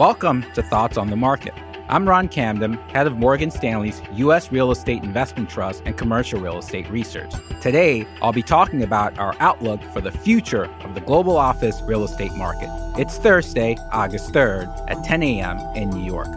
Welcome to Thoughts on the Market. I'm Ron Kamdem, head of Morgan Stanley's U.S. Real Estate Investment Trust and Commercial Real Estate Research. Today, I'll be talking about our outlook for the future of the global office real estate market. It's Thursday, August 3rd at 10 a.m. in New York.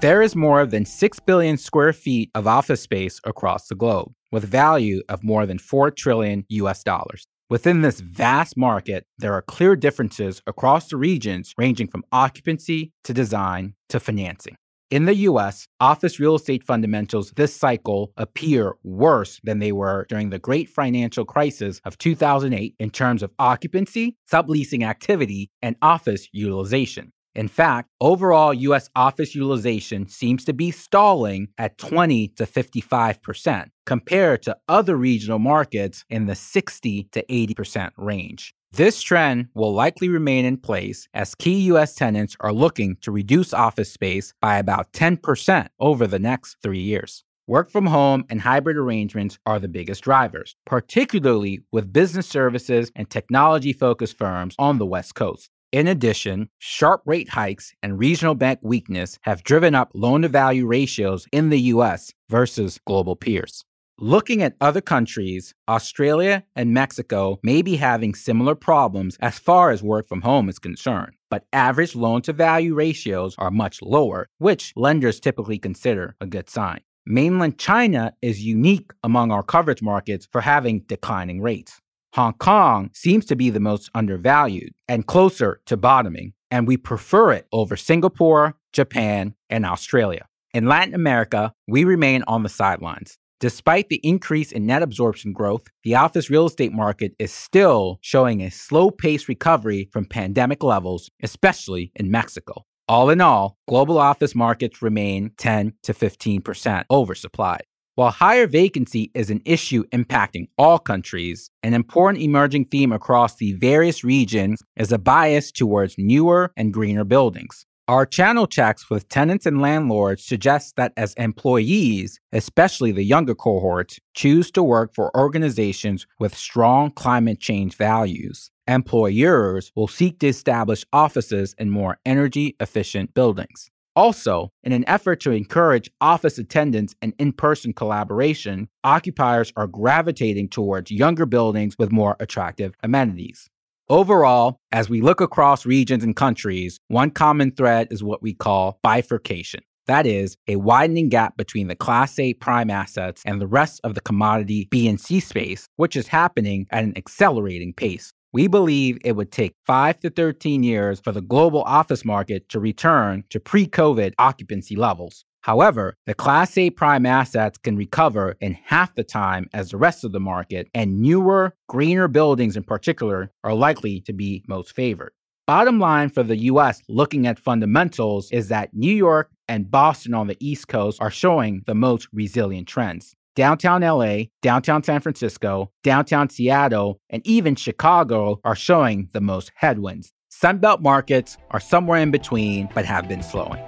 There is more than 6 billion square feet of office space across the globe, with value of more than 4 trillion US dollars. Within this vast market, there are clear differences across the regions ranging from occupancy to design to financing. In the US, office real estate fundamentals this cycle appear worse than they were during the great financial crisis of 2008 in terms of occupancy, subleasing activity, and office utilization. In fact, overall US office utilization seems to be stalling at 20 to 55% compared to other regional markets in the 60 to 80% range. This trend will likely remain in place as key US tenants are looking to reduce office space by about 10% over the next three years. Work from home and hybrid arrangements are the biggest drivers, particularly with business services and technology focused firms on the West Coast. In addition, sharp rate hikes and regional bank weakness have driven up loan to value ratios in the US versus global peers. Looking at other countries, Australia and Mexico may be having similar problems as far as work from home is concerned, but average loan to value ratios are much lower, which lenders typically consider a good sign. Mainland China is unique among our coverage markets for having declining rates. Hong Kong seems to be the most undervalued and closer to bottoming, and we prefer it over Singapore, Japan, and Australia. In Latin America, we remain on the sidelines. Despite the increase in net absorption growth, the office real estate market is still showing a slow paced recovery from pandemic levels, especially in Mexico. All in all, global office markets remain 10 to 15% oversupplied. While higher vacancy is an issue impacting all countries, an important emerging theme across the various regions is a bias towards newer and greener buildings. Our channel checks with tenants and landlords suggest that as employees, especially the younger cohorts, choose to work for organizations with strong climate change values, employers will seek to establish offices in more energy efficient buildings. Also, in an effort to encourage office attendance and in person collaboration, occupiers are gravitating towards younger buildings with more attractive amenities. Overall, as we look across regions and countries, one common thread is what we call bifurcation. That is, a widening gap between the Class A prime assets and the rest of the commodity B and C space, which is happening at an accelerating pace. We believe it would take 5 to 13 years for the global office market to return to pre COVID occupancy levels. However, the Class A prime assets can recover in half the time as the rest of the market, and newer, greener buildings in particular are likely to be most favored. Bottom line for the US looking at fundamentals is that New York and Boston on the East Coast are showing the most resilient trends downtown LA, downtown San Francisco, downtown Seattle, and even Chicago are showing the most headwinds. Sunbelt markets are somewhere in between, but have been slowing.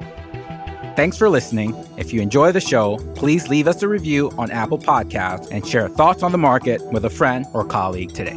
Thanks for listening. If you enjoy the show, please leave us a review on Apple Podcasts and share thoughts on the market with a friend or colleague today.